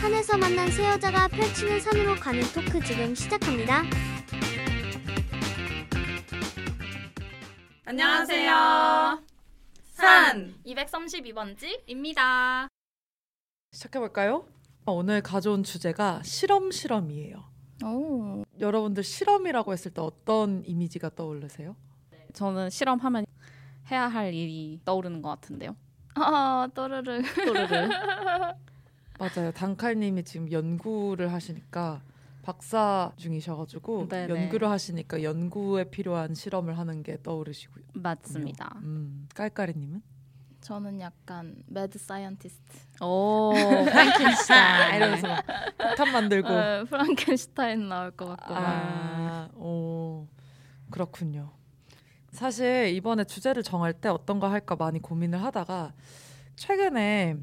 산에서 만난 새 여자가 펼치는 산으로 가는 토크 지금 시작합니다. 안녕하세요. 산 232번지입니다. 시작해볼까요? 오늘 가져온 주제가 실험 실험이에요. 오. 여러분들 실험이라고 했을 때 어떤 이미지가 떠오르세요? 저는 실험하면 해야 할 일이 떠오르는 것 같은데요. 아, 또르르. 또르르. 맞아요. 단칼님이 지금 연구를 하시니까 박사 중이셔가지고 네네. 연구를 하시니까 연구에 필요한 실험을 하는 게 떠오르시고요. 맞습니다. 음, 깔깔이님은? 저는 약간 mad scientist. 오, 프랑켄슈타인. 이러면서 막 폭탄 만들고. 어, 프랑켄슈타인 나올 것 같고. 막. 아, 오, 그렇군요. 사실 이번에 주제를 정할 때 어떤 거 할까 많이 고민을 하다가 최근에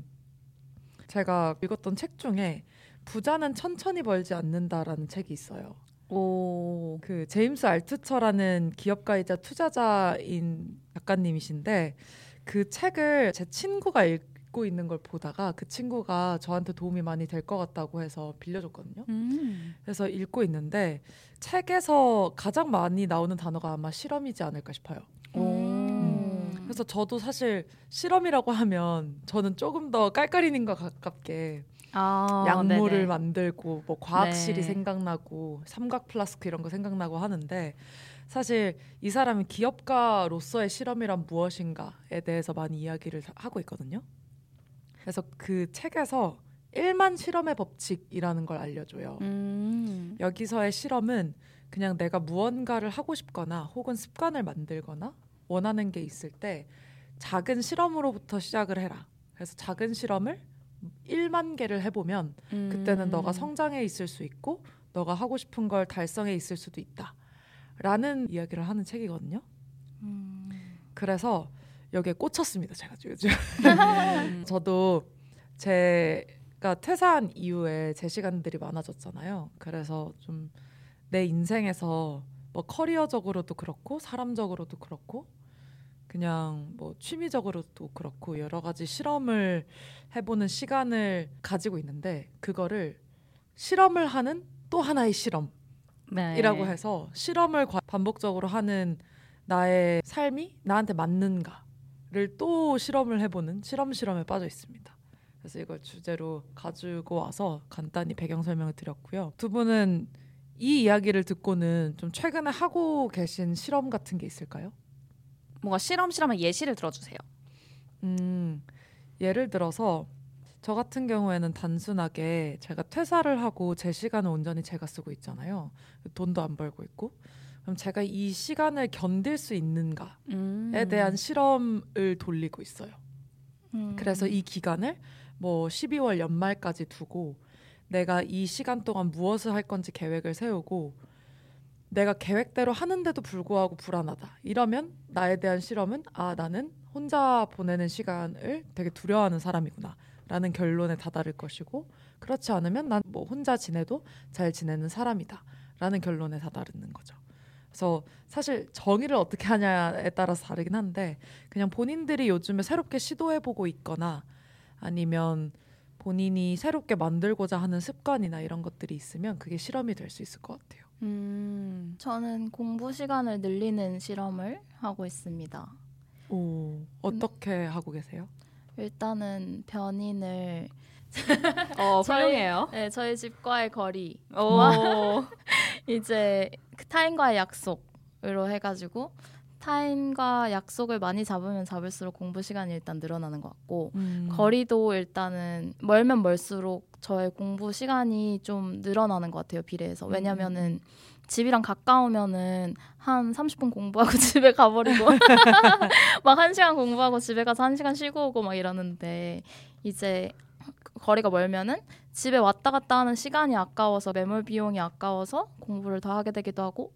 제가 읽었던 책 중에 부자는 천천히 벌지 않는다라는 책이 있어요. 오. 그 제임스 알트처라는 기업가이자 투자자인 작가님이신데 그 책을 제 친구가 읽고 있는 걸 보다가 그 친구가 저한테 도움이 많이 될 것 같다고 해서 빌려줬거든요. 음. 그래서 읽고 있는데 책에서 가장 많이 나오는 단어가 아마 실험이지 않을까 싶어요. 오. 음. 그래서 저도 사실 실험이라고 하면 저는 조금 더 깔깔이님과 가깝게 아, 약물을 네네. 만들고 뭐 과학실이 네. 생각나고 삼각 플라스크 이런 거 생각나고 하는데 사실 이 사람이 기업가로서의 실험이란 무엇인가에 대해서 많이 이야기를 하고 있거든요. 그래서 그 책에서 1만 실험의 법칙이라는 걸 알려줘요. 음. 여기서의 실험은 그냥 내가 무언가를 하고 싶거나 혹은 습관을 만들거나 원하는 게 있을 때 작은 실험으로부터 시작을 해라. 그래서 작은 실험을 1만 개를 해보면 그때는 음. 너가 성장해 있을 수 있고 너가 하고 싶은 걸 달성해 있을 수도 있다. 라는 이야기를 하는 책이거든요. 음. 그래서 여기에 꽂혔습니다. 제가 요즘. 음. 저도 제가 퇴사한 이후에 제 시간들이 많아졌잖아요. 그래서 좀 내 인생에서 뭐 커리어적으로도 그렇고 사람적으로도 그렇고 그냥 뭐 취미적으로도 그렇고 여러 가지 실험을 해보는 시간을 가지고 있는데 그거를 실험을 하는 또 하나의 실험이라고 네. 해서 실험을 과- 반복적으로 하는 나의 삶이 나한테 맞는가를 또 실험을 해보는 실험 실험에 빠져 있습니다. 그래서 이걸 주제로 가지고 와서 간단히 배경 설명을 드렸고요. 두 분은 이 이야기를 듣고는 좀 최근에 하고 계신 실험 같은 게 있을까요? 뭔가 실험 실험의 예시를 들어주세요. 음, 예를 들어서 저 같은 경우에는 단순하게 제가 퇴사를 하고 제 시간을 온전히 제가 쓰고 있잖아요. 돈도 안 벌고 있고. 그럼 제가 이 시간을 견딜 수 있는가에 음. 대한 실험을 돌리고 있어요. 음. 그래서 이 기간을 뭐 12월 연말까지 두고 내가 이 시간 동안 무엇을 할 건지 계획을 세우고 내가 계획대로 하는데도 불구하고 불안하다. 이러면 나에 대한 실험은 아 나는 혼자 보내는 시간을 되게 두려워하는 사람이구나. 라는 결론에 다다를 것이고 그렇지 않으면 난 뭐 혼자 지내도 잘 지내는 사람이다. 라는 결론에 다다르는 거죠. 그래서 사실 정의를 어떻게 하냐에 따라서 다르긴 한데 그냥 본인들이 요즘에 새롭게 시도해 보고 있거나 아니면 본인이 새롭게 만들고자 하는 습관이나 이런 것들이 있으면 그게 실험이 될 수 있을 것 같아요. 음. 저는 공부 시간을 늘리는 실험을 하고 있습니다. 오 어떻게 하고 계세요? 일단은 변인을 어, 훌륭해요. 네, 저희 집과의 거리 오. 이제 그 타인과의 약속으로 해가지고 타인과 약속을 많이 잡으면 잡을수록 공부 시간이 일단 늘어나는 것 같고 음. 거리도 일단은 멀면 멀수록 저의 공부 시간이 좀 늘어나는 것 같아요 비례해서 왜냐면은 집이랑 가까우면은 한 30분 공부하고 집에 가버리고 막한 시간 공부하고 집에 가서 한 시간 쉬고 오고 막 이러는데 이제 거리가 멀면은 집에 왔다 갔다 하는 시간이 아까워서 매몰 비용이 아까워서 공부를 더 하게 되기도 하고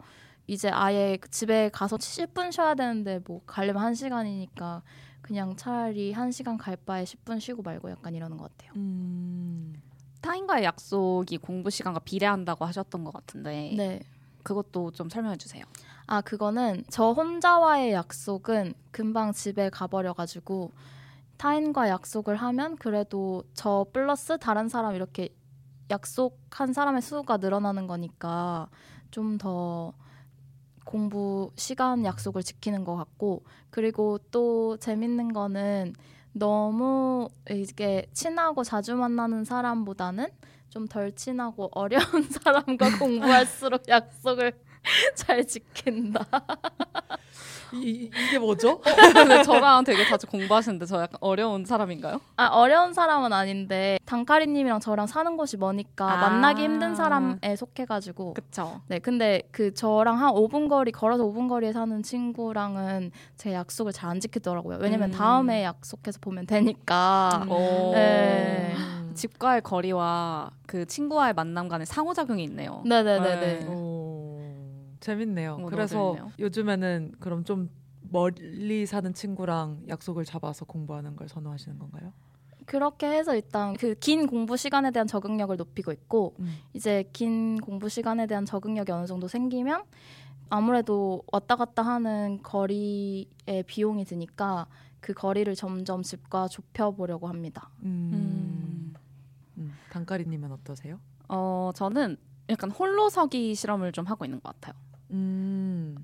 이제 아예 그 집에 가서 10분 쉬어야 되는데 뭐 가려면 한 시간이니까 그냥 차라리 한 시간 갈 바에 10분 쉬고 말고 약간 이러는 것 같아요. 음. 타인과의 약속이 공부 시간과 비례한다고 하셨던 것 같은데 네. 그것도 좀 설명해 주세요. 아 그거는 저 혼자와의 약속은 금방 집에 가버려가지고 타인과 약속을 하면 그래도 저 플러스 다른 사람 이렇게 약속한 사람의 수가 늘어나는 거니까 좀더 공부 시간 약속을 지키는 것 같고 그리고 또 재밌는 거는 너무 이게 친하고 자주 만나는 사람보다는 좀 덜 친하고 어려운 사람과 공부할수록 약속을 잘 지킨다. 이, 이게 뭐죠? 근데 저랑 되게 자주 공부하시는데 저 약간 어려운 사람인가요? 아 어려운 사람은 아닌데 단카리님이랑 저랑 사는 곳이 머니까 아. 만나기 힘든 사람에 속해가지고 그쵸. 네 근데 그 저랑 한 5분 거리 걸어서 5분 거리에 사는 친구랑은 제 약속을 잘 안 지키더라고요. 왜냐면 음. 다음에 약속해서 보면 되니까. 오. 네. 집과의 거리와 그 친구와의 만남 간의 상호작용이 있네요. 네네네네. 네. 오, 재밌네요. 어, 그래서. 요즘에는 그럼 좀 멀리 사는 친구랑 약속을 잡아서 공부하는 걸 선호하시는 건가요? 그렇게 해서 일단 그 긴 공부 시간에 대한 적응력을 높이고 있고 음. 이제 긴 공부 시간에 대한 적응력이 어느 정도 생기면 아무래도 왔다 갔다 하는 거리의 비용이 드니까 그 거리를 점점 집과 좁혀 보려고 합니다. 음. 음. 음. 단까리님은 어떠세요? 어, 저는 약간 홀로 서기 실험을 좀 하고 있는 것 같아요. 음.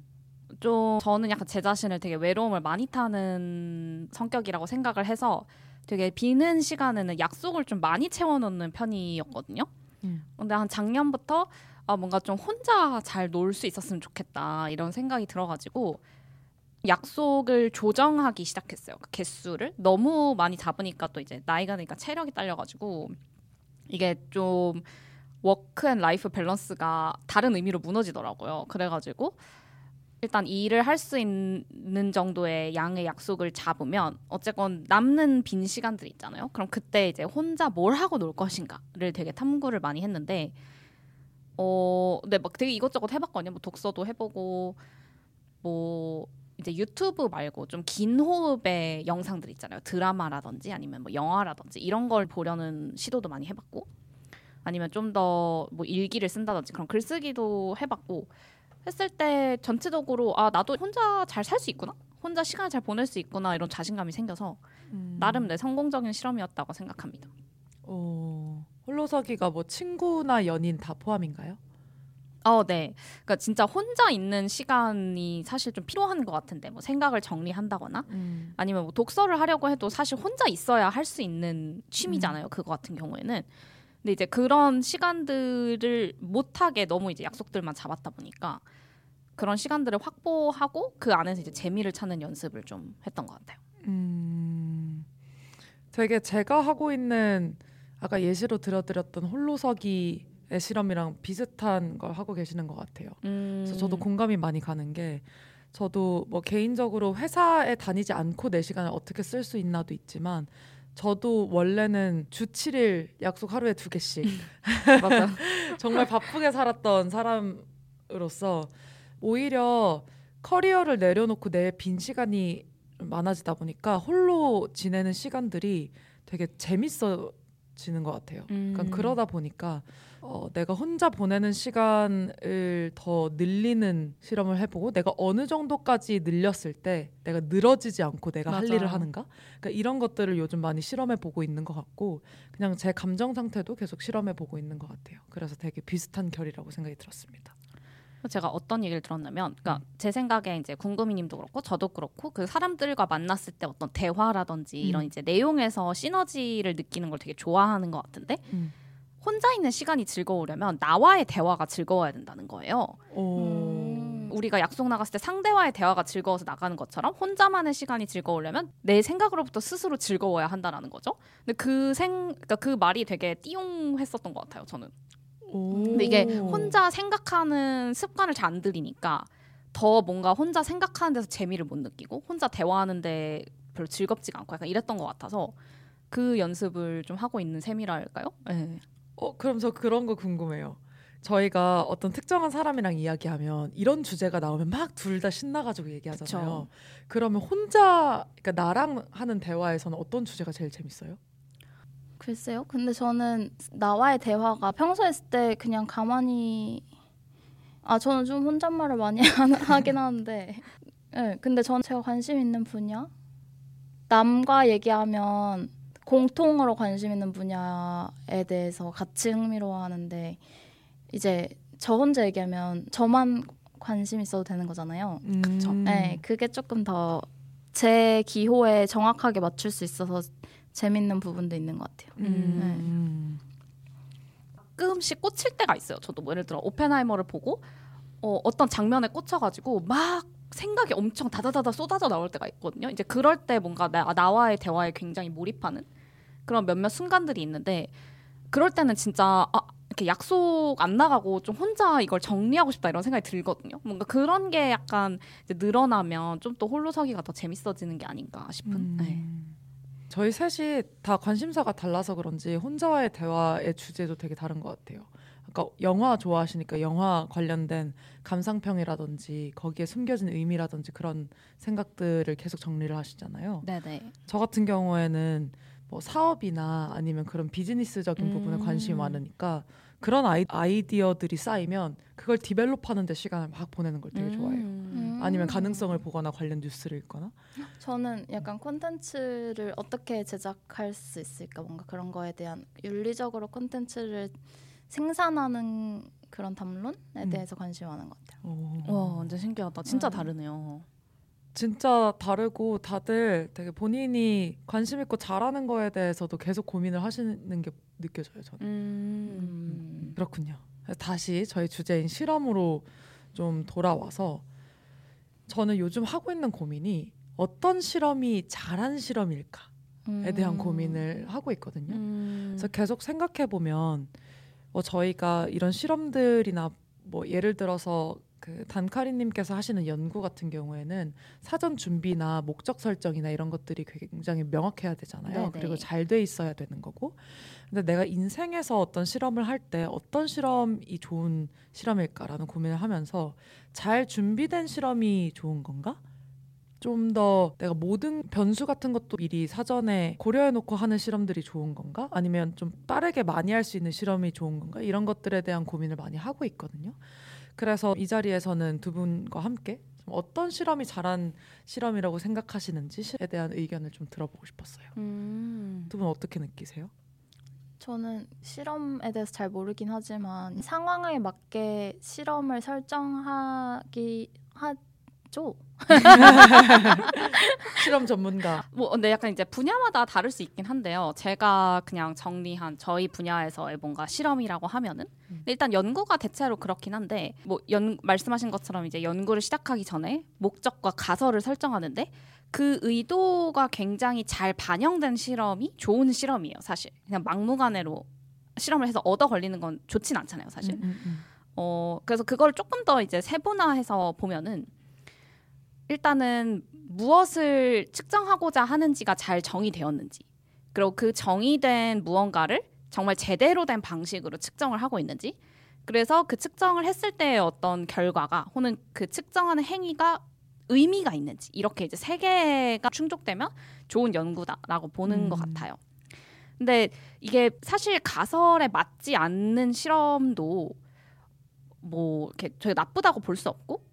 좀 저는 약간 제 자신을 되게 외로움을 많이 타는 성격이라고 생각을 해서 되게 비는 시간에는 약속을 좀 많이 채워놓는 편이었거든요. 음. 근데 한 작년부터 아 뭔가 좀 혼자 잘 놀 수 있었으면 좋겠다 이런 생각이 들어가지고 약속을 조정하기 시작했어요. 그 개수를 너무 많이 잡으니까 또 이제 나이가 드니까 체력이 딸려가지고 이게 좀 work and life balance가 다른 의미로 무너지더라고요. 그래가지고 일단 일을 할 수 있는 정도의 양의 약속을 잡으면 어쨌건 남는 빈 시간들 있잖아요. 그럼 그때 이제 혼자 뭘 하고 놀 것인가를 되게 탐구를 많이 했는데 어, 네, 막 되게 이것저것 해봤거든요. 뭐 독서도 해보고 뭐 이제 유튜브 말고 좀 긴 호흡의 영상들 있잖아요. 드라마라든지 아니면 뭐 영화라든지 이런 걸 보려는 시도도 많이 해봤고 아니면 좀 더 뭐 일기를 쓴다든지 그런 글쓰기도 해봤고 했을 때 전체적으로 아 나도 혼자 잘 살 수 있구나 혼자 시간을 잘 보낼 수 있구나 이런 자신감이 생겨서 음. 나름 내 성공적인 실험이었다고 생각합니다. 어, 홀로서기가 뭐 친구나 연인 다 포함인가요? 어, 네. 그러니까 진짜 혼자 있는 시간이 사실 좀 필요한 것 같은데 뭐 생각을 정리한다거나 음. 아니면 뭐 독서를 하려고 해도 사실 혼자 있어야 할 수 있는 취미잖아요. 그거 같은 경우에는. 근데 이제 그런 시간들을 못하게 너무 이제 약속들만 잡았다 보니까 그런 시간들을 확보하고 그 안에서 이제 재미를 찾는 연습을 좀 했던 것 같아요. 음, 되게 제가 하고 있는 아까 예시로 들어드렸던 홀로서기의 실험이랑 비슷한 걸 하고 계시는 것 같아요. 그래서 저도 공감이 많이 가는 게 저도 뭐 개인적으로 회사에 다니지 않고 내 시간을 어떻게 쓸 수 있나도 있지만 저도 원래는 주 7일 약속 하루에 두 개씩 맞아요. 정말 바쁘게 살았던 사람으로서 오히려 커리어를 내려놓고 내 빈 시간이 많아지다 보니까 홀로 지내는 시간들이 되게 재밌어 지는 것 같아요. 음. 그러니까 그러다 보니까 어, 내가 혼자 보내는 시간을 더 늘리는 실험을 해보고 내가 어느 정도까지 늘렸을 때 내가 늘어지지 않고 내가 할 맞아. 일을 하는가 그러니까 이런 것들을 요즘 많이 실험해 보고 있는 것 같고 그냥 제 감정 상태도 계속 실험해 보고 있는 것 같아요. 그래서 되게 비슷한 결이라고 생각이 들었습니다. 제가 어떤 얘기를 들었냐면, 그러니까 음. 제 생각에 이제 궁금이님도 그렇고 저도 그렇고 그 사람들과 만났을 때 어떤 대화라든지 이런 음. 이제 내용에서 시너지를 느끼는 걸 되게 좋아하는 것 같은데 음. 혼자 있는 시간이 즐거우려면 나와의 대화가 즐거워야 된다는 거예요. 오. 음. 우리가 약속 나갔을 때 상대와의 대화가 즐거워서 나가는 것처럼 혼자만의 시간이 즐거우려면 내 생각으로부터 스스로 즐거워야 한다라는 거죠. 근데 그 생, 그러니까 그 말이 되게 띠용 했었던 것 같아요. 저는. 오. 근데 이게 혼자 생각하는 습관을 잘 안 들이니까 더 뭔가 혼자 생각하는 데서 재미를 못 느끼고 혼자 대화하는데 별로 즐겁지가 않고 약간 이랬던 것 같아서 그 연습을 좀 하고 있는 셈이랄까요? 네. 어, 그럼 저 그런 거 궁금해요. 저희가 어떤 특정한 사람이랑 이야기하면 이런 주제가 나오면 막 둘 다 신나가지고 얘기하잖아요. 그쵸. 그러면 혼자, 그러니까 나랑 하는 대화에서는 어떤 주제가 제일 재밌어요? 글쎄요. 근데 저는 나와의 대화가 평소에 했을 때 그냥 가만히 아 저는 좀 혼잣말을 많이 하- 하긴 하는데 네, 근데 저는 제가 관심 있는 분야 남과 얘기하면 공통으로 관심 있는 분야에 대해서 같이 흥미로워하는데 이제 저 혼자 얘기하면 저만 관심 있어도 되는 거잖아요. 그쵸. 음. 네, 그게 조금 더 제 기호에 정확하게 맞출 수 있어서 재밌는 부분도 있는 것 같아요. 음. 가끔씩 꽂힐 때가 있어요. 저도 뭐 예를 들어 오펜하이머를 보고 어, 어떤 장면에 꽂혀가지고 막 생각이 엄청 다다다다 쏟아져 나올 때가 있거든요. 이제 그럴 때 뭔가 나, 나와의 대화에 굉장히 몰입하는 그런 몇몇 순간들이 있는데 그럴 때는 진짜 아, 이렇게 약속 안 나가고 좀 혼자 이걸 정리하고 싶다 이런 생각이 들거든요. 뭔가 그런 게 약간 이제 늘어나면 좀 또 홀로서기가 더 재밌어지는 게 아닌가 싶은. 음. 네. 저희 셋이 다 관심사가 달라서 그런지 혼자와의 대화의 주제도 되게 다른 것 같아요. 그러니까 영화 좋아하시니까 영화 관련된 감상평이라든지 거기에 숨겨진 의미라든지 그런 생각들을 계속 정리를 하시잖아요. 네네. 저 같은 경우에는 뭐 사업이나 아니면 그런 비즈니스적인 부분에 음. 관심이 많으니까 그런 아이, 아이디어들이 쌓이면 그걸 디벨롭하는 데 시간을 막 보내는 걸 되게 좋아해요. 음. 아니면 가능성을 보거나 관련 뉴스를 읽거나 저는 약간 콘텐츠를 어떻게 제작할 수 있을까 뭔가 그런 거에 대한 윤리적으로 콘텐츠를 생산하는 그런 담론에 음. 대해서 관심이 많은 것 같아요. 오. 와 완전 신기하다. 진짜 음. 다르네요. 진짜 다르고 다들 되게 본인이 관심 있고 잘하는 거에 대해서도 계속 고민을 하시는 게 느껴져요. 저는 음. 그렇군요. 다시 저희 주제인 실험으로 좀 돌아와서 저는 요즘 하고 있는 고민이 어떤 실험이 잘한 실험일까에 대한 음. 고민을 하고 있거든요. 음. 그래서 계속 생각해 보면 뭐 저희가 이런 실험들이나 뭐 예를 들어서 그 단카리님께서 하시는 연구 같은 경우에는 사전 준비나 목적 설정이나 이런 것들이 굉장히 명확해야 되잖아요. 네네. 그리고 잘 돼 있어야 되는 거고. 근데 내가 인생에서 어떤 실험을 할 때 어떤 실험이 좋은 실험일까라는 고민을 하면서 잘 준비된 실험이 좋은 건가? 좀 더 내가 모든 변수 같은 것도 미리 사전에 고려해 놓고 하는 실험들이 좋은 건가? 아니면 좀 빠르게 많이 할 수 있는 실험이 좋은 건가? 이런 것들에 대한 고민을 많이 하고 있거든요. 그래서 이 자리에서는 두 분과 함께 좀 어떤 실험이 잘한 실험이라고 생각하시는지에 대한 의견을 좀 들어보고 싶었어요. 음. 두분 어떻게 느끼세요? 저는 실험에 대해서 잘 모르긴 하지만 상황에 맞게 실험을 설정하기 하 죠. 실험 전문가. 뭐 근데 약간 이제 분야마다 다를 수 있긴 한데요. 제가 그냥 정리한 저희 분야에서의 뭔가 실험이라고 하면은 음. 일단 연구가 대체로 그렇긴 한데 뭐 연 말씀하신 것처럼 이제 연구를 시작하기 전에 목적과 가설을 설정하는데 그 의도가 굉장히 잘 반영된 실험이 좋은 실험이에요. 사실 그냥 막무가내로 실험을 해서 얻어 걸리는 건 좋진 않잖아요. 사실. 음, 음, 음. 어 그래서 그걸 조금 더 이제 세분화해서 보면은 일단은 무엇을 측정하고자 하는지가 잘 정의되었는지 그리고 그 정의된 무언가를 정말 제대로 된 방식으로 측정을 하고 있는지 그래서 그 측정을 했을 때의 어떤 결과가 혹은 그 측정하는 행위가 의미가 있는지 이렇게 이제 세 개가 충족되면 좋은 연구다라고 보는 음. 것 같아요. 근데 이게 사실 가설에 맞지 않는 실험도 뭐 이렇게 저희가 나쁘다고 볼 수 없고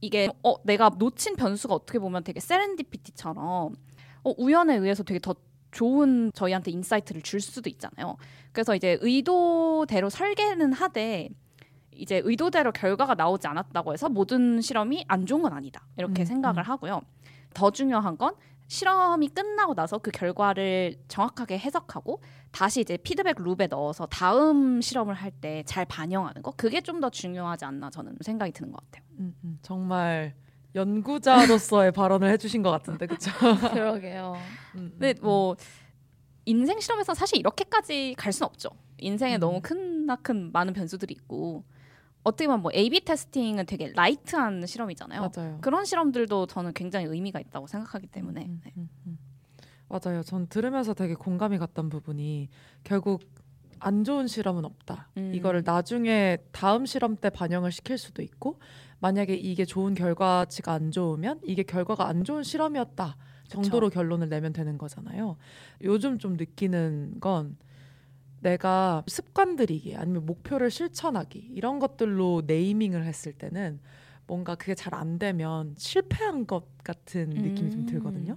이게 어 내가 놓친 변수가 어떻게 보면 되게 serendipity처럼 어 우연에 의해서 되게 더 좋은 저희한테 insight를 줄 수도 있잖아요. 그래서 이제 의도대로 설계는 하되 이제 의도대로 결과가 나오지 않았다고 해서 모든 실험이 안 좋은 건 아니다. 이렇게 음, 생각을 음. 하고요. 더 중요한 건 실험이 끝나고 나서 그 결과를 정확하게 해석하고 다시 이제 피드백 룹에 넣어서 다음 실험을 할 때 잘 반영하는 거 그게 좀 더 중요하지 않나 저는 생각이 드는 것 같아요. 음, 음. 정말 연구자로서의 발언을 해주신 것 같은데 그렇죠? 그러게요. 근데 뭐 인생 실험에서 사실 이렇게까지 갈 수는 없죠. 인생에 음. 너무 크나큰 많은 변수들이 있고 어떻게 보면 뭐 A/B 테스팅은 되게 light한 실험이잖아요. 맞아요. 그런 실험들도 저는 굉장히 의미가 있다고 생각하기 때문에 음, 네. 맞아요. 전 들으면서 되게 공감이 갔던 부분이 결국 안 좋은 실험은 없다. 음. 이거를 나중에 다음 실험 때 반영을 시킬 수도 있고 만약에 이게 좋은 결과치가 안 좋으면 이게 결과가 안 좋은 실험이었다 정도로 결론을 내면 되는 거잖아요. 요즘 좀 느끼는 건 내가 습관 들이기 아니면 목표를 실천하기 이런 것들로 네이밍을 했을 때는 뭔가 그게 잘 안 되면 실패한 것 같은 느낌이 좀 음. 들거든요.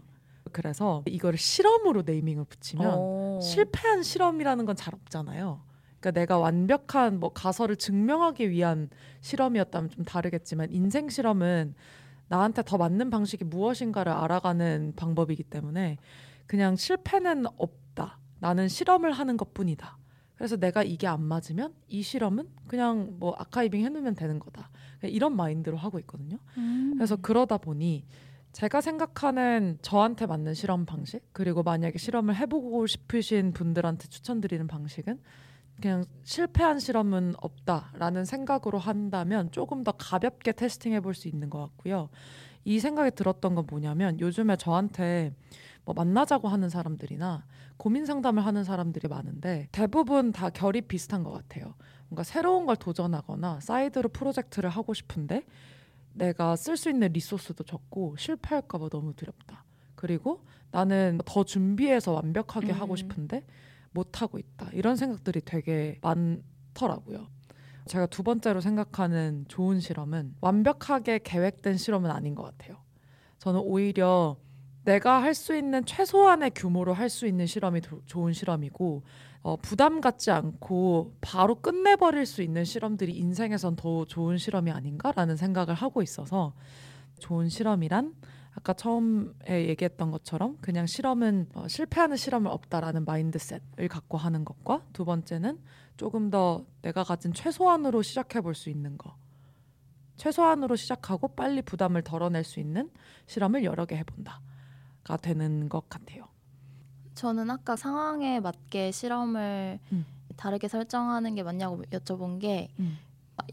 그래서 이거를 실험으로 네이밍을 붙이면 어. 실패한 실험이라는 건 잘 없잖아요. 그러니까 내가 완벽한 뭐 가설을 증명하기 위한 실험이었다면 좀 다르겠지만 인생 실험은 나한테 더 맞는 방식이 무엇인가를 알아가는 방법이기 때문에 그냥 실패는 없다. 나는 실험을 하는 것뿐이다. 그래서 내가 이게 안 맞으면 이 실험은 그냥 뭐 아카이빙 해놓으면 되는 거다. 이런 마인드로 하고 있거든요. 음. 그래서 그러다 보니 제가 생각하는 저한테 맞는 실험 방식 그리고 만약에 실험을 해보고 싶으신 분들한테 추천드리는 방식은 그냥 실패한 실험은 없다라는 생각으로 한다면 조금 더 가볍게 테스팅 해 볼 수 있는 것 같고요. 이 생각이 들었던 건 뭐냐면 요즘에 저한테 뭐 만나자고 하는 사람들이나 고민 상담을 하는 사람들이 많은데 대부분 다 결이 비슷한 것 같아요. 뭔가 새로운 걸 도전하거나 사이드로 프로젝트를 하고 싶은데 내가 쓸 수 있는 리소스도 적고 실패할까봐 너무 두렵다. 그리고 나는 더 준비해서 완벽하게 음. 하고 싶은데 못 하고 있다. 이런 생각들이 되게 많더라고요. 제가 두 번째로 생각하는 좋은 실험은 완벽하게 계획된 실험은 아닌 것 같아요. 저는 오히려 내가 할 수 있는 최소한의 규모로 할 수 있는 실험이 도, 좋은 실험이고 어, 부담 갖지 않고 바로 끝내버릴 수 있는 실험들이 인생에선 더 좋은 실험이 아닌가라는 생각을 하고 있어서 좋은 실험이란 아까 처음에 얘기했던 것처럼 그냥 실험은 어, 실패하는 실험은 없다라는 mindset을 갖고 하는 것과 두 번째는 조금 더 내가 가진 최소한으로 시작해 볼 수 있는 거 최소한으로 시작하고 빨리 부담을 덜어낼 수 있는 실험을 여러 개 해본다가 되는 것 같아요. 저는 아까 상황에 맞게 실험을 음. 다르게 설정하는 게 맞냐고 여쭤본 게 음.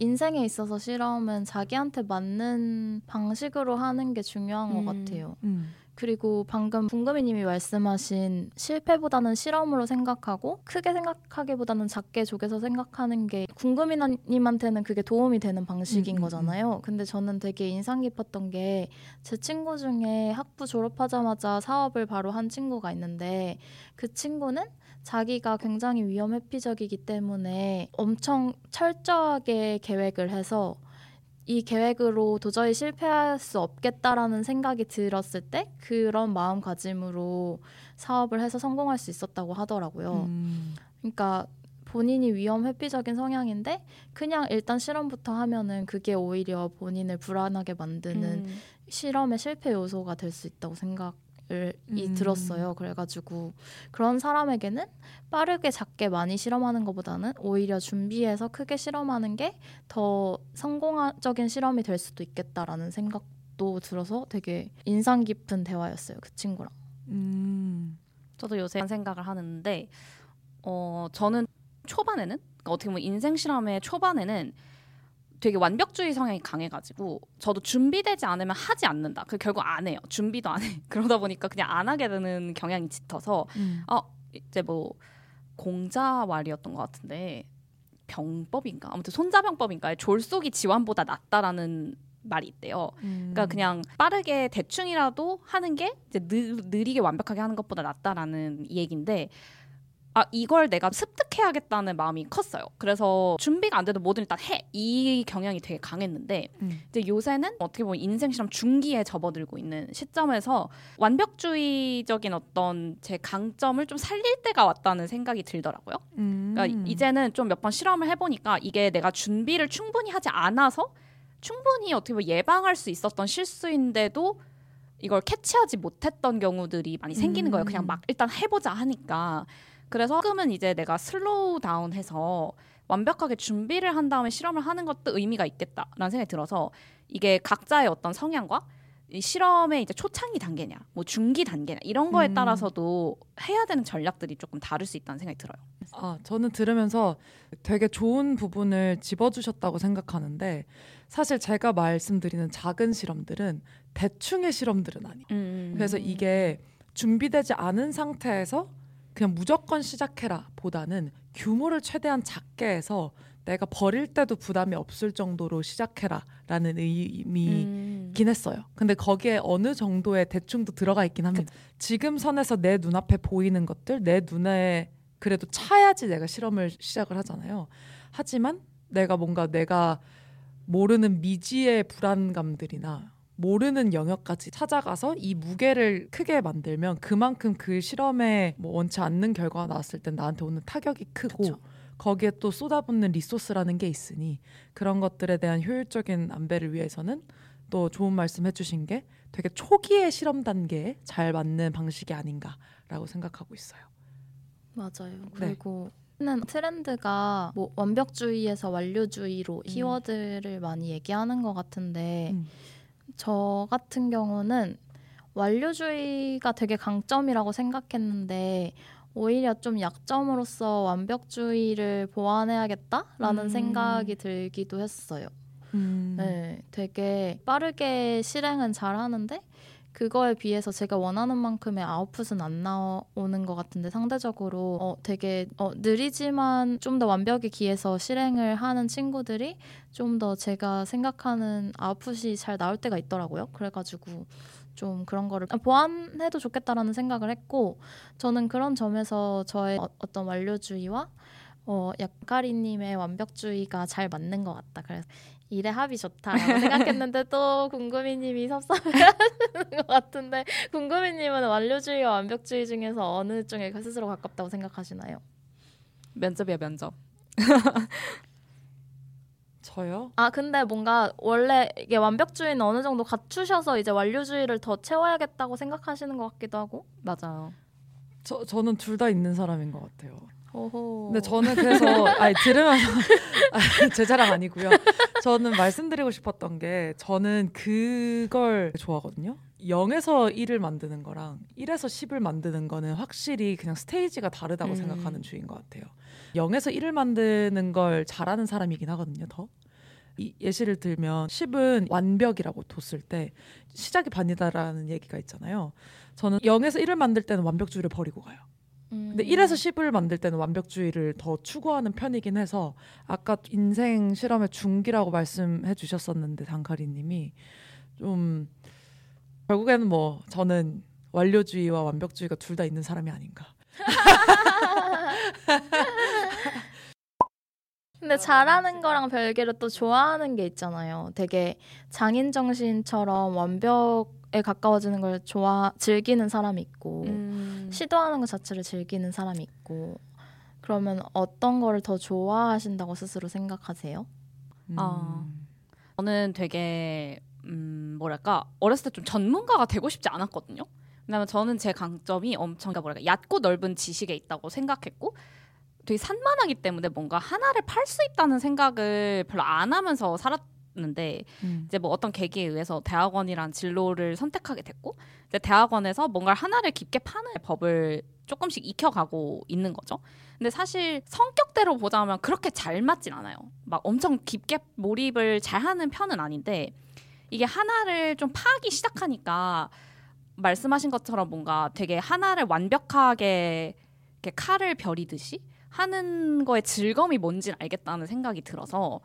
인생에 있어서 실험은 자기한테 맞는 방식으로 하는 게 중요한 음. 것 같아요. 음. 그리고 방금 궁금이님이 말씀하신 실패보다는 실험으로 생각하고 크게 생각하기보다는 작게 쪼개서 생각하는 게 궁금이님한테는 그게 도움이 되는 방식인 음, 음, 거잖아요. 근데 저는 되게 인상 깊었던 게 제 친구 중에 학부 졸업하자마자 사업을 바로 한 친구가 있는데 그 친구는 자기가 굉장히 위험 회피적이기 때문에 엄청 철저하게 계획을 해서 이 계획으로 도저히 실패할 수 없겠다라는 생각이 들었을 때 그런 마음가짐으로 사업을 해서 성공할 수 있었다고 하더라고요. 음. 그러니까 본인이 위험 회피적인 성향인데 그냥 일단 실험부터 하면은 그게 오히려 본인을 불안하게 만드는 음. 실험의 실패 요소가 될 수 있다고 생각을 이 음. 들었어요. 그래가지고 그런 사람에게는 빠르게 작게 많이 실험하는 것보다는 오히려 준비해서 크게 실험하는 게 더 성공적인 실험이 될 수도 있겠다라는 생각도 들어서 되게 인상 깊은 대화였어요. 그 친구랑. 음. 저도 요새 생각을 하는데 어 저는 초반에는 그러니까 어떻게 보면 인생 실험의 초반에는 되게 완벽주의 성향이 강해가지고 저도 준비되지 않으면 하지 않는다. 그 결국 안 해요. 준비도 안 해. 그러다 보니까 그냥 안 하게 되는 경향이 짙어서 음. 어 이제 뭐 공자왈이었던 것 같은데 병법인가 아무튼 손자병법인가에 졸속이 지환보다 낫다라는 말이 있대요. 그러니까 그냥 빠르게 대충이라도 하는 게 이제 느, 느리게 완벽하게 하는 것보다 낫다라는 이 얘기인데 아 이걸 내가 습득해야겠다는 마음이 컸어요. 그래서 준비가 안 돼도 뭐든 일단 해 이 경향이 되게 강했는데 음. 이제 요새는 어떻게 보면 인생 실험 중기에 접어들고 있는 시점에서 완벽주의적인 어떤 제 강점을 좀 살릴 때가 왔다는 생각이 들더라고요. 음. 그러니까 이제는 좀 몇 번 실험을 해보니까 이게 내가 준비를 충분히 하지 않아서 충분히 어떻게 보면 예방할 수 있었던 실수인데도 이걸 캐치하지 못했던 경우들이 많이 생기는 거예요. 그냥 막 일단 해보자 하니까. 그래서 조금은 이제 내가 slow down해서 완벽하게 준비를 한 다음에 실험을 하는 것도 의미가 있겠다라는 생각이 들어서 이게 각자의 어떤 성향과 이 실험의 이제 초창기 단계냐, 뭐 중기 단계냐 이런 거에 음. 따라서도 해야 되는 전략들이 조금 다를 수 있다는 생각이 들어요. 아, 저는 들으면서 되게 좋은 부분을 집어주셨다고 생각하는데 사실 제가 말씀드리는 작은 실험들은 대충의 실험들은 아니에요. 음. 그래서 이게 준비되지 않은 상태에서 그냥 무조건 시작해라 보다는 규모를 최대한 작게 해서 내가 버릴 때도 부담이 없을 정도로 시작해라 라는 의미이긴 음. 했어요. 근데 거기에 어느 정도의 대충도 들어가 있긴 합니다. 지금 선에서 내 눈앞에 보이는 것들, 내 눈에 그래도 차야지 내가 실험을 시작을 하잖아요. 하지만 내가 뭔가 내가 모르는 미지의 불안감들이나 모르는 영역까지 찾아가서 이 무게를 크게 만들면 그만큼 그 실험에 뭐 원치 않는 결과가 나왔을 땐 나한테 오는 타격이 크고 그쵸. 거기에 또 쏟아붓는 리소스라는 게 있으니 그런 것들에 대한 효율적인 안배를 위해서는 또 좋은 말씀 해주신 게 되게 초기의 실험 단계에 잘 맞는 방식이 아닌가라고 생각하고 있어요. 맞아요. 네. 그리고 는 트렌드가 뭐 완벽주의에서 완료주의로 음. 키워드를 많이 얘기하는 것 같은데 음. 저 같은 경우는 완료주의가 되게 강점이라고 생각했는데 오히려 좀 약점으로서 완벽주의를 보완해야겠다라는 음. 생각이 들기도 했어요. 음. 네, 되게 빠르게 실행은 잘 하는데 그거에 비해서 제가 원하는 만큼의 아웃풋은 안 나오는 것 같은데 상대적으로 어, 되게 어, 느리지만 좀 더 완벽에 기해서 실행을 하는 친구들이 좀 더 제가 생각하는 아웃풋이 잘 나올 때가 있더라고요. 그래가지고 좀 그런 거를 보완해도 좋겠다라는 생각을 했고 저는 그런 점에서 저의 어, 어떤 완료주의와 어, 약가리님의 완벽주의가 잘 맞는 것 같다. 그래서 일의 합이 좋다라고 생각했는데 또 궁금이님이 섭섭해하시는 것 같은데 궁금이님은 완료주의와 완벽주의 중에서 어느 쪽에 스스로 가깝다고 생각하시나요? 면접이야 면접. 저요? 아 근데 뭔가 원래 이게 완벽주의는 어느 정도 갖추셔서 이제 완료주의를 더 채워야겠다고 생각하시는 것 같기도 하고. 맞아요. 저 저는 둘 다 있는 사람인 것 같아요. 오호. 근데 저는 그래서 아니 들으면서 아, 제 자랑 아니고요. 저는 말씀드리고 싶었던 게 저는 그걸 좋아하거든요. 0에서 1을 만드는 거랑 1에서 10을 만드는 거는 확실히 그냥 스테이지가 다르다고 음. 생각하는 주인 것 같아요. 0에서 1을 만드는 걸 잘하는 사람이긴 하거든요. 더. 이 예시를 들면 10은 완벽이라고 뒀을 때 시작이 반이다라는 얘기가 있잖아요. 저는 0에서 1을 만들 때는 완벽주의를 버리고 가요. 음. 근데 1에서 10을 만들 때는 완벽주의를 더 추구하는 편이긴 해서 아까 인생 실험의 중기라고 말씀해 주셨었는데 단카리 님이 좀 결국에는 뭐 저는 완료주의와 완벽주의가 둘 다 있는 사람이 아닌가. 근데 잘하는 거랑 별개로 또 좋아하는 게 있잖아요. 되게 장인 정신처럼 완벽 에 가까워지는 걸 좋아 즐기는 사람이 있고 음. 시도하는 것 자체를 즐기는 사람이 있고 그러면 어떤 거를 더 좋아하신다고 스스로 생각하세요? 음. 아. 저는 되게 음, 뭐랄까 어렸을 때 좀 전문가가 되고 싶지 않았거든요. 왜냐면 저는 제 강점이 엄청 그러니까 뭐랄까 얕고 넓은 지식에 있다고 생각했고 되게 산만하기 때문에 뭔가 하나를 팔 수 있다는 생각을 별로 안 하면서 살았 는데 음. 이제 뭐 어떤 계기에 의해서 대학원이란 진로를 선택하게 됐고 이제 대학원에서 뭔가 하나를 깊게 파는 법을 조금씩 익혀가고 있는 거죠. 근데 사실 성격대로 보자면 그렇게 잘 맞진 않아요. 막 엄청 깊게 몰입을 잘 하는 편은 아닌데 이게 하나를 좀 파기 시작하니까 말씀하신 것처럼 뭔가 되게 하나를 완벽하게 이렇게 칼을 벼리듯이 하는 거의 즐거움이 뭔지는 알겠다는 생각이 들어서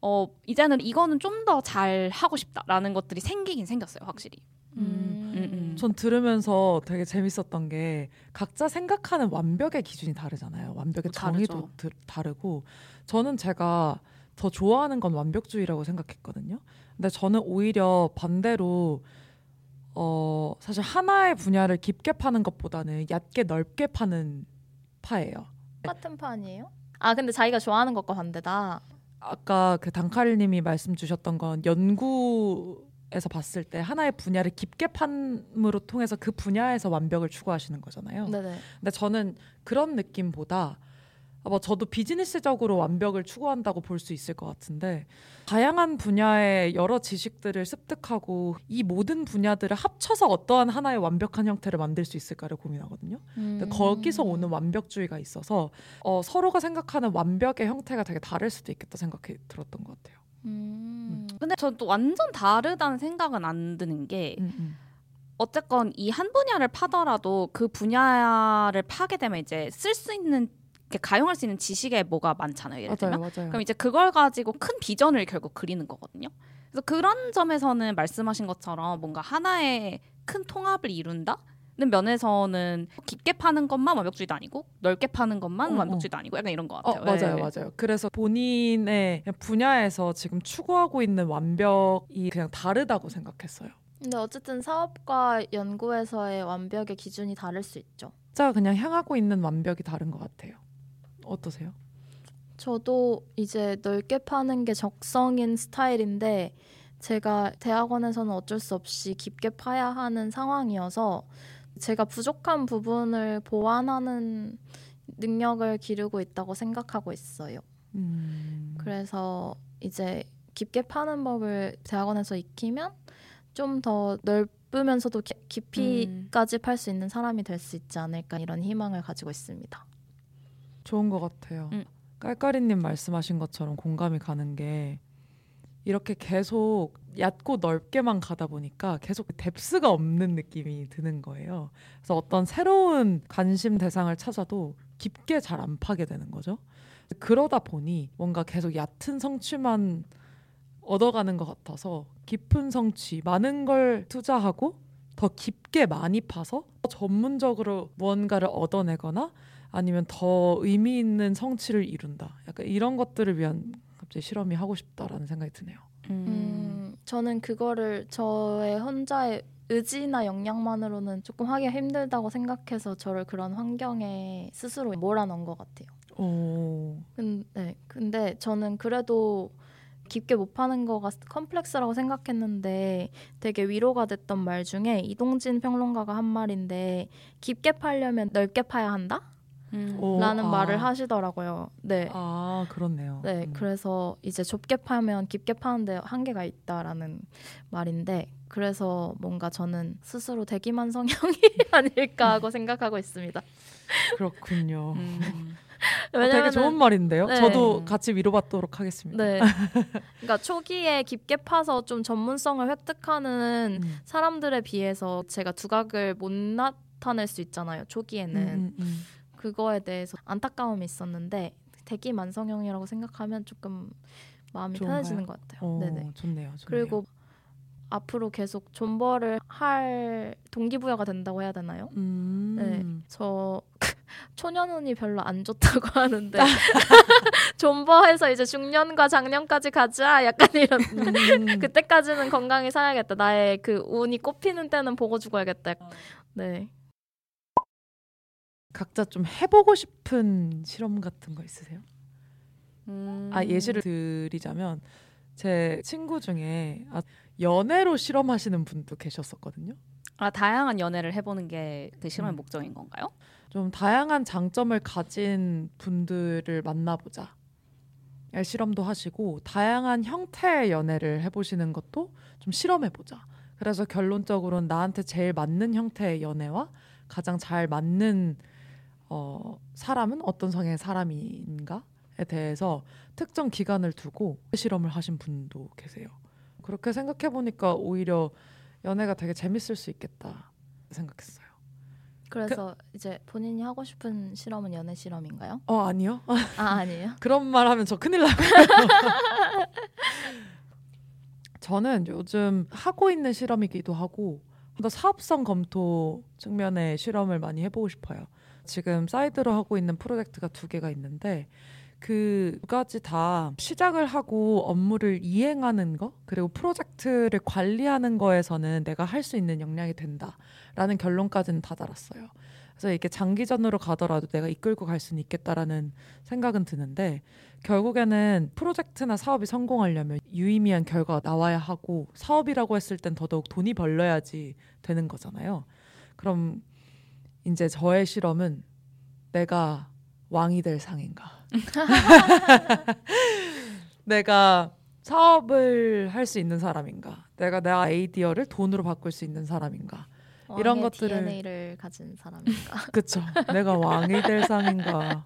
어 이제는 이거는 좀 더 잘 하고 싶다라는 것들이 생기긴 생겼어요 확실히. 음. 음, 음. 전 들으면서 되게 재밌었던 게 각자 생각하는 완벽의 기준이 다르잖아요. 완벽의 어, 정의도. 드- 다르고 저는 제가 더 좋아하는 건 완벽주의라고 생각했거든요. 근데 저는 오히려 반대로 어 사실 하나의 분야를 깊게 파는 것보다는 얕게 넓게 파는 파예요. 똑같은 판이에요? 아 근데 자기가 좋아하는 것과 반대다. 아까 그 단카릴님이 말씀 주셨던 건 연구에서 봤을 때 하나의 분야를 깊게 판으로 통해서 그 분야에서 완벽을 추구하시는 거잖아요. 네네. 근데 저는 그런 느낌보다 뭐 저도 비즈니스적으로 완벽을 추구한다고 볼 수 있을 것 같은데 다양한 분야의 여러 지식들을 습득하고 이 모든 분야들을 합쳐서 어떠한 하나의 완벽한 형태를 만들 수 있을까를 고민하거든요. 근데 음. 거기서 오는 완벽주의가 있어서 어, 서로가 생각하는 완벽의 형태가 되게 다를 수도 있겠다 생각이 들었던 것 같아요. 음. 근데 저는 또 완전 다르다는 생각은 안 드는 게 어쨌건 이 한 분야를 파더라도 그 분야를 파게 되면 이제 쓸 수 있는 가용할 수 있는 지식에 뭐가 많잖아요. 예를 들면 맞아요. 그럼 이제 그걸 가지고 큰 비전을 결국 그리는 거거든요. 그래서 그런 점에서는 말씀하신 것처럼 뭔가 하나의 큰 통합을 이룬다. 는 면에서는 깊게 파는 것만 완벽주의도 아니고 넓게 파는 것만 어, 어. 완벽주의도 아니고 약간 이런 것 어, 같아요. 맞아요, 예. 맞아요. 그래서 본인의 분야에서 지금 추구하고 있는 완벽이 그냥 다르다고 생각했어요. 근데 어쨌든 사업과 연구에서의 완벽의 기준이 다를 수 있죠. 진짜 그냥 향하고 있는 완벽이 다른 것 같아요. 어떠세요? 저도 이제 넓게 파는 게 적성인 스타일인데 제가 대학원에서는 어쩔 수 없이 깊게 파야 하는 상황이어서 제가 부족한 부분을 보완하는 능력을 기르고 있다고 생각하고 있어요. 음, 그래서 이제 깊게 파는 법을 대학원에서 익히면 좀 더 넓으면서도 기- 깊이까지 팔수 있는 사람이 될 수 있지 않을까 이런 희망을 가지고 있습니다. 좋은 것 같아요. 음. 깔깔이님 말씀하신 것처럼 공감이 가는 게 이렇게 계속 얕고 넓게만 가다 보니까 계속 뎁스가 없는 느낌이 드는 거예요. 그래서 어떤 새로운 관심 대상을 찾아도 깊게 잘 안 파게 되는 거죠. 그러다 보니 뭔가 계속 얕은 성취만 얻어가는 것 같아서 깊은 성취, 많은 걸 투자하고 더 깊게 많이 파서 전문적으로 무언가를 얻어내거나 아니면 더 의미 있는 성취를 이룬다. 약간 이런 것들을 위한 갑자기 실험이 하고 싶다라는 생각이 드네요. 음, 저는 그거를 저의 혼자의 의지나 역량만으로는 조금 하기가 힘들다고 생각해서 저를 그런 환경에 스스로 몰아넣은 것 같아요. 오, 근데, 근데 저는 그래도 깊게 못 파는 거가 컴플렉스라고 생각했는데 되게 위로가 됐던 말 중에 이동진 평론가가 한 말인데 깊게 팔려면 넓게 파야 한다? 음. 오, 라는 아. 말을 하시더라고요. 네. 아 그렇네요. 네, 음. 그래서 이제 좁게 파면 깊게 파는데 한계가 있다라는 말인데 그래서 뭔가 저는 스스로 대기만 성형이 아닐까 하고 생각하고 있습니다. 그렇군요. 음. 어, 되게 좋은 말인데요. 네. 저도 같이 위로받도록 하겠습니다. 네. 그러니까 초기에 깊게 파서 좀 전문성을 획득하는 음. 사람들에 비해서 제가 두각을 못 나타낼 수 있잖아요. 초기에는 음, 음, 음. 그거에 대해서 안타까움이 있었는데 대기 만성형이라고 생각하면 조금 마음이 좋은가요? 편해지는 것 같아요. 어, 네네. 좋네요. 좋네요. 그리고 앞으로 계속 존버를 할 동기부여가 된다고 해야 되나요? 음. 네. 저 초년운이 별로 안 좋다고 하는데 존버해서 이제 중년과 장년까지 가자 약간 이런 음. 그때까지는 건강히 살아야겠다 나의 그 운이 꽃피는 때는 보고 죽어야겠다 네 각자 좀 해보고 싶은 실험 같은 거 있으세요? 음. 아 예시를 드리자면 제 친구 중에 아, 연애로 실험하시는 분도 계셨었거든요. 아 다양한 연애를 해보는 게 그 실험의 음. 목적인 건가요? 좀 다양한 장점을 가진 분들을 만나보자. 실험도 하시고 다양한 형태의 연애를 해보시는 것도 좀 실험해보자. 그래서 결론적으로는 나한테 제일 맞는 형태의 연애와 가장 잘 맞는 어, 사람은 어떤 성향의 사람인가에 대해서 특정 기간을 두고 실험을 하신 분도 계세요. 그렇게 생각해 보니까 오히려 연애가 되게 재밌을 수 있겠다 생각했어요. 그래서 이제 본인이 하고 싶은 실험은 연애 실험인가요? 어 아니요. 아 아니에요 그런 말 하면 저 큰일 나고요. 저는 요즘 하고 있는 실험이기도 하고 더 사업성 검토 측면의 실험을 많이 해보고 싶어요. 지금 사이드로 하고 있는 프로젝트가 두 개가 있는데 그 두 가지 다 시작을 하고 업무를 이행하는 거 그리고 프로젝트를 관리하는 거에서는 내가 할 수 있는 역량이 된다라는 결론까지는 다 달았어요. 그래서 이게 장기전으로 가더라도 내가 이끌고 갈 수는 있겠다라는 생각은 드는데 결국에는 프로젝트나 사업이 성공하려면 유의미한 결과가 나와야 하고 사업이라고 했을 땐 더더욱 돈이 벌려야지 되는 거잖아요. 그럼 이제 저의 실험은 내가 왕이 될 상인가? 내가 사업을 할 수 있는 사람인가? 내가 내 아이디어를 돈으로 바꿀 수 있는 사람인가? 이런 것들을- DNA를 가진 사람인가 그쵸. 내가 왕이 될 상인가.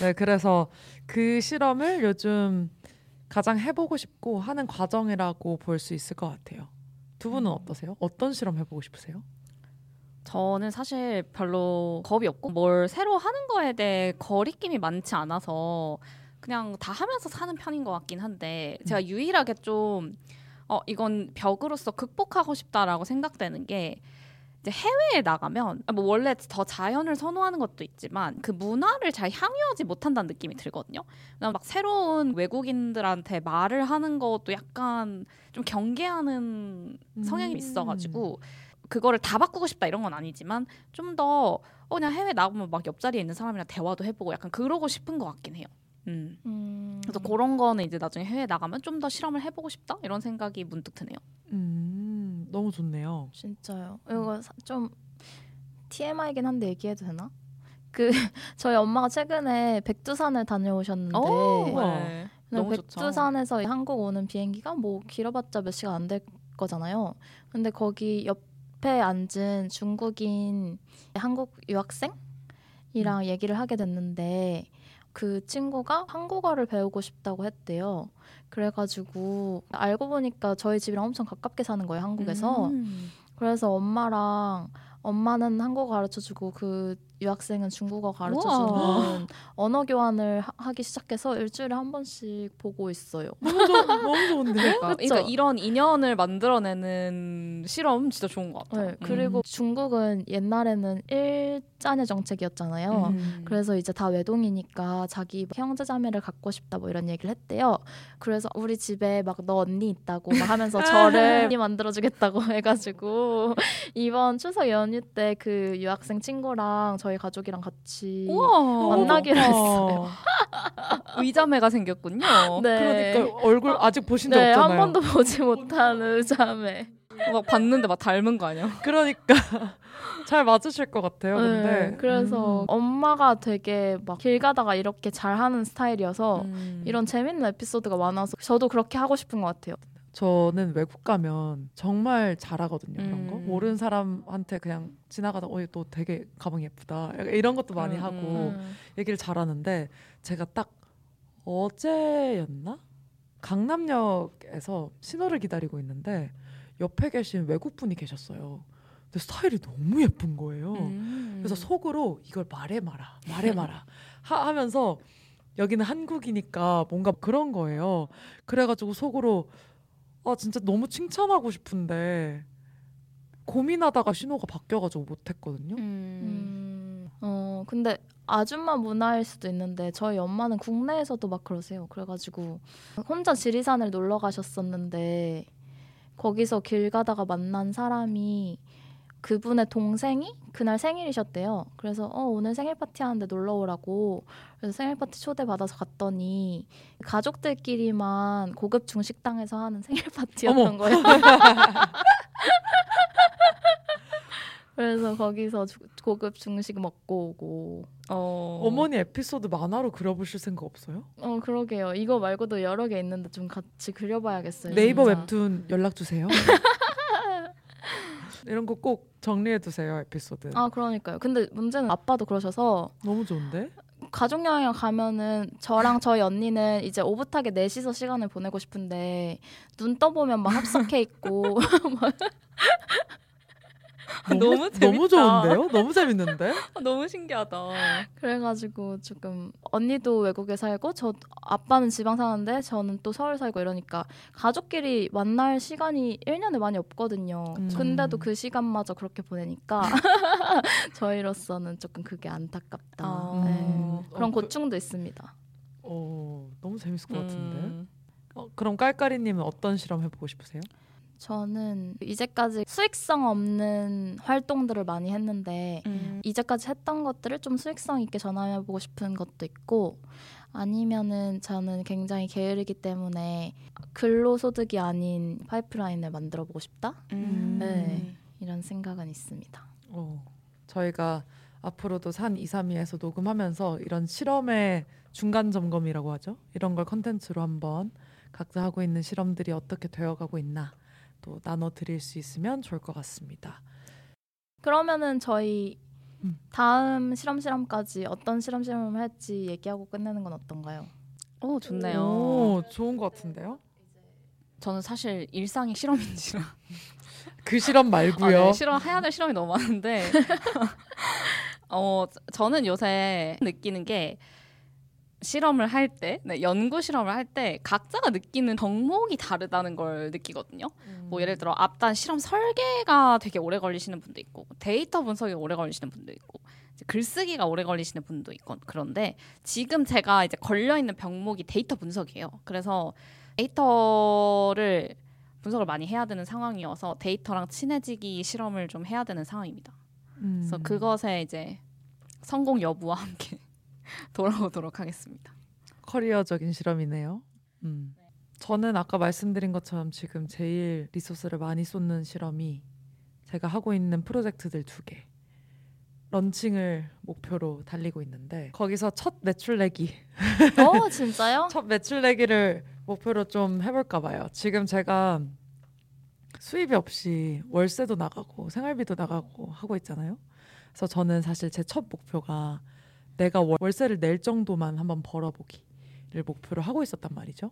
네, 그래서 그 실험을 요즘 가장 해보고 싶고 하는 과정이라고 볼 수 있을 것 같아요. 두 분은 어떠세요? 어떤 실험 해보고 싶으세요? 저는 사실 별로 겁이 없고 뭘 새로 하는 거에 대해 거리낌이 많지 않아서 그냥 다 하면서 사는 편인 것 같긴 한데 제가 유일하게 좀 어, 이건 벽으로서 극복하고 싶다라고 생각되는 게 이제 해외에 나가면 아, 뭐 원래 더 자연을 선호하는 것도 있지만 그 문화를 잘 향유하지 못한다는 느낌이 들거든요. 막 새로운 외국인들한테 말을 하는 것도 약간 좀 경계하는 성향이 음. 있어가지고 그거를 다 바꾸고 싶다 이런 건 아니지만 좀더 어, 그냥 해외 나가면 막 옆자리에 있는 사람이랑 대화도 해보고 약간 그러고 싶은 것 같긴 해요. 음. 음. 그래서 그런 거는 이제 나중에 해외 나가면 좀 더 실험을 해보고 싶다 이런 생각이 문득 드네요. 음, 너무 좋네요. 진짜요. 이거 사- 좀 TMI이긴 한데 얘기해도 되나? 그 저희 엄마가 최근에 백두산을 다녀오셨는데 우와. 네. 근데 너무 좋죠. 백두산에서 한국 오는 비행기가 뭐 길어봤자 몇 시간 안 될 거잖아요. 근데 거기 옆 에 앉은 중국인 한국 유학생이랑 얘기를 하게 됐는데 그 친구가 한국어를 배우고 싶다고 했대요. 그래가지고 알고 보니까 저희 집이랑 엄청 가깝게 사는 거예요, 한국에서. 음. 그래서 엄마랑 엄마는 한국어 가르쳐주고 그 유학생은 중국어 가르쳐 주는 언어 교환을 하- 하기 시작해서 일주일에 한 번씩 보고 있어요. 너무, 좋, 너무 좋은데? 그러니까? 그러니까 이런 인연을 만들어내는 실험 진짜 좋은 것 같아요. 네, 그리고 음. 중국은 옛날에는 일자녀 정책이었잖아요. 음. 그래서 이제 다 외동이니까 자기 형제 자매를 갖고 싶다 뭐 이런 얘기를 했대요. 그래서 우리 집에 막 너 언니 있다고 막 하면서 저를 언니 만들어 주겠다고 해가지고 이번 추석 연휴 때 그 유학생 친구랑 저희 가족이랑 같이 우와 만나기로 했어요. 의자매가 생겼군요. 네. 그러니까 얼굴 아직 보신 적 네, 없잖아요. 한 번도 보지 못한 의자매. 막 봤는데 막 닮은 거 아니야? 그러니까 잘 맞으실 것 같아요. 근데 네, 그래서 음. 엄마가 되게 막 길 가다가 이렇게 잘하는 스타일이어서 음. 이런 재밌는 에피소드가 많아서 저도 그렇게 하고 싶은 것 같아요. 저는 외국 가면 정말 잘하거든요. 이런 거 음. 모르는 사람한테 그냥 지나가다 어이 또 되게 가방 예쁘다 이런 것도 많이 음, 하고 음. 얘기를 잘하는데 제가 딱 어제였나 강남역에서 신호를 기다리고 있는데 옆에 계신 외국 분이 계셨어요. 근데 스타일이 너무 예쁜 거예요. 음. 그래서 속으로 이걸 말해 마라, 말해 마라 하, 하면서 여기는 한국이니까 뭔가 그런 거예요. 그래가지고 속으로 아 진짜 너무 칭찬하고 싶은데 고민하다가 신호가 바뀌어가지고 못했거든요. 음. 음, 어, 근데 아줌마 문화일 수도 있는데 저희 엄마는 국내에서도 막 그러세요. 그래가지고 혼자 지리산을 놀러 가셨었는데 거기서 길 가다가 만난 사람이 그분의 동생이 그날 생일이셨대요. 그래서 어 오늘 생일 파티 하는데 놀러 오라고 그래서 생일 파티 초대 받아서 갔더니 가족들끼리만 고급 중식당에서 하는 생일 파티였던 어머. 거예요. 그래서 거기서 주- 고급 중식 먹고 오고. 어. 어머니 에피소드 만화로 그려보실 생각 없어요? 어 그러게요. 이거 말고도 여러 개 있는데 좀 같이 그려봐야겠어요. 네이버 진짜. 웹툰 연락 주세요. 이런 거 꼭 정리해 두세요 에피소드. 아 그러니까요. 근데 문제는 아빠도 그러셔서 너무 좋은데? 가족 여행 가면은 저랑 저희 언니는 이제 오붓하게 넷이서 시간을 보내고 싶은데 눈 떠보면 막 합석해 있고 너무 너무 재밌다. 좋은데요? 너무 재밌는데? 아, 너무 신기하다. 그래가지고 조금 언니도 외국에 살고 저 아빠는 지방 사는데 저는 또 서울 살고 이러니까 가족끼리 만날 시간이 1년에 많이 없거든요. 음. 근데도 그 시간마저 그렇게 보내니까 저희로서는 조금 그게 안타깝다. 아. 네. 음. 그런 어, 그- 고충도 있습니다. 어, 너무 재밌을 것 같은데. 음. 어, 그럼 깔깔이님은 어떤 실험 해보고 싶으세요? 저는 이제까지 수익성 없는 활동들을 많이 했는데 음. 이제까지 했던 것들을 좀 수익성 있게 전환해보고 싶은 것도 있고 아니면은 저는 굉장히 게으르기 때문에 근로소득이 아닌 파이프라인을 만들어보고 싶다 음. 네. 이런 생각은 있습니다. 어, 저희가 앞으로도 산 2, 3위에서 녹음하면서 이런 실험의 중간 점검이라고 하죠. 이런 걸 컨텐츠로 한번 각자 하고 있는 실험들이 어떻게 되어가고 있나 또 나눠 드릴 수 있으면 좋을 것 같습니다. 그러면은 저희 음. 다음 실험 실험까지 어떤 실험 실험을 할지 얘기하고 끝내는 건 어떤가요? 오 좋네요. 오, 좋은 것 같은데요? 저는 사실 일상이 실험인지라 그 실험 아, 말고요. 네, 실험 해야 될 실험이 너무 많은데 어 저는 요새 느끼는 게 실험을 할 때, 네, 연구 실험을 할 때 각자가 느끼는 덕목이 다르다는 걸 느끼거든요. 뭐 예를 들어 앞단 실험 설계가 되게 오래 걸리시는 분도 있고 데이터 분석이 오래 걸리시는 분도 있고 글쓰기가 오래 걸리시는 분도 있고 그런데 지금 제가 이제 걸려 있는 병목이 데이터 분석이에요. 그래서 데이터를 분석을 많이 해야 되는 상황이어서 데이터랑 친해지기 실험을 좀 해야 되는 상황입니다. 음. 그래서 그것에 이제 성공 여부와 함께 돌아오도록 하겠습니다. 커리어적인 실험이네요. 음. 저는 아까 말씀드린 것처럼 지금 제일 resource를 많이 쏟는 실험이 제가 하고 있는 프로젝트들 두 개. 런칭을 목표로 달리고 있는데 거기서 첫 매출 내기 어 진짜요? 첫 매출 내기를 목표로 좀 해볼까 봐요. 지금 제가 수입이 없이 월세도 나가고 생활비도 나가고 하고 있잖아요. 그래서 저는 사실 제 첫 목표가 내가 월- 월세를 낼 정도만 한번 벌어보기를 목표로 하고 있었단 말이죠.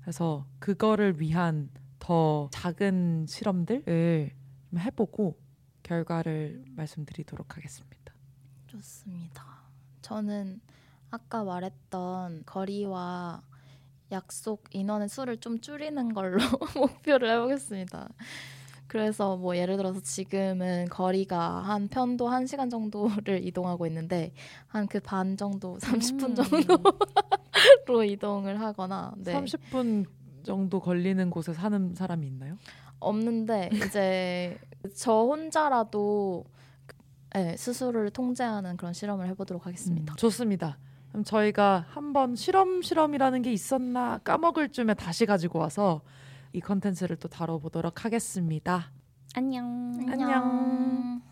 그래서 그거를 위한 더 작은 실험들을 좀 해보고 결과를 말씀드리도록 하겠습니다. 좋습니다. 저는 아까 말했던 거리와 약속 인원의 수를 좀 줄이는 걸로 목표를 해보겠습니다. 그래서 뭐 예를 들어서 지금은 거리가 한 편도 한 시간 정도를 이동하고 있는데 한 그 반 정도, 30분 정도로 이동을 하거나 네. 30분 정도 걸리는 곳에 사는 사람이 있나요? 없는데 이제 저 혼자라도 네, 스스로를 통제하는 그런 실험을 해보도록 하겠습니다. 음, 좋습니다. 그럼 저희가 한번 실험 실험이라는 게 있었나 까먹을 쯤에 다시 가지고 와서 이 컨텐츠를 또 다뤄보도록 하겠습니다. 안녕. 안녕.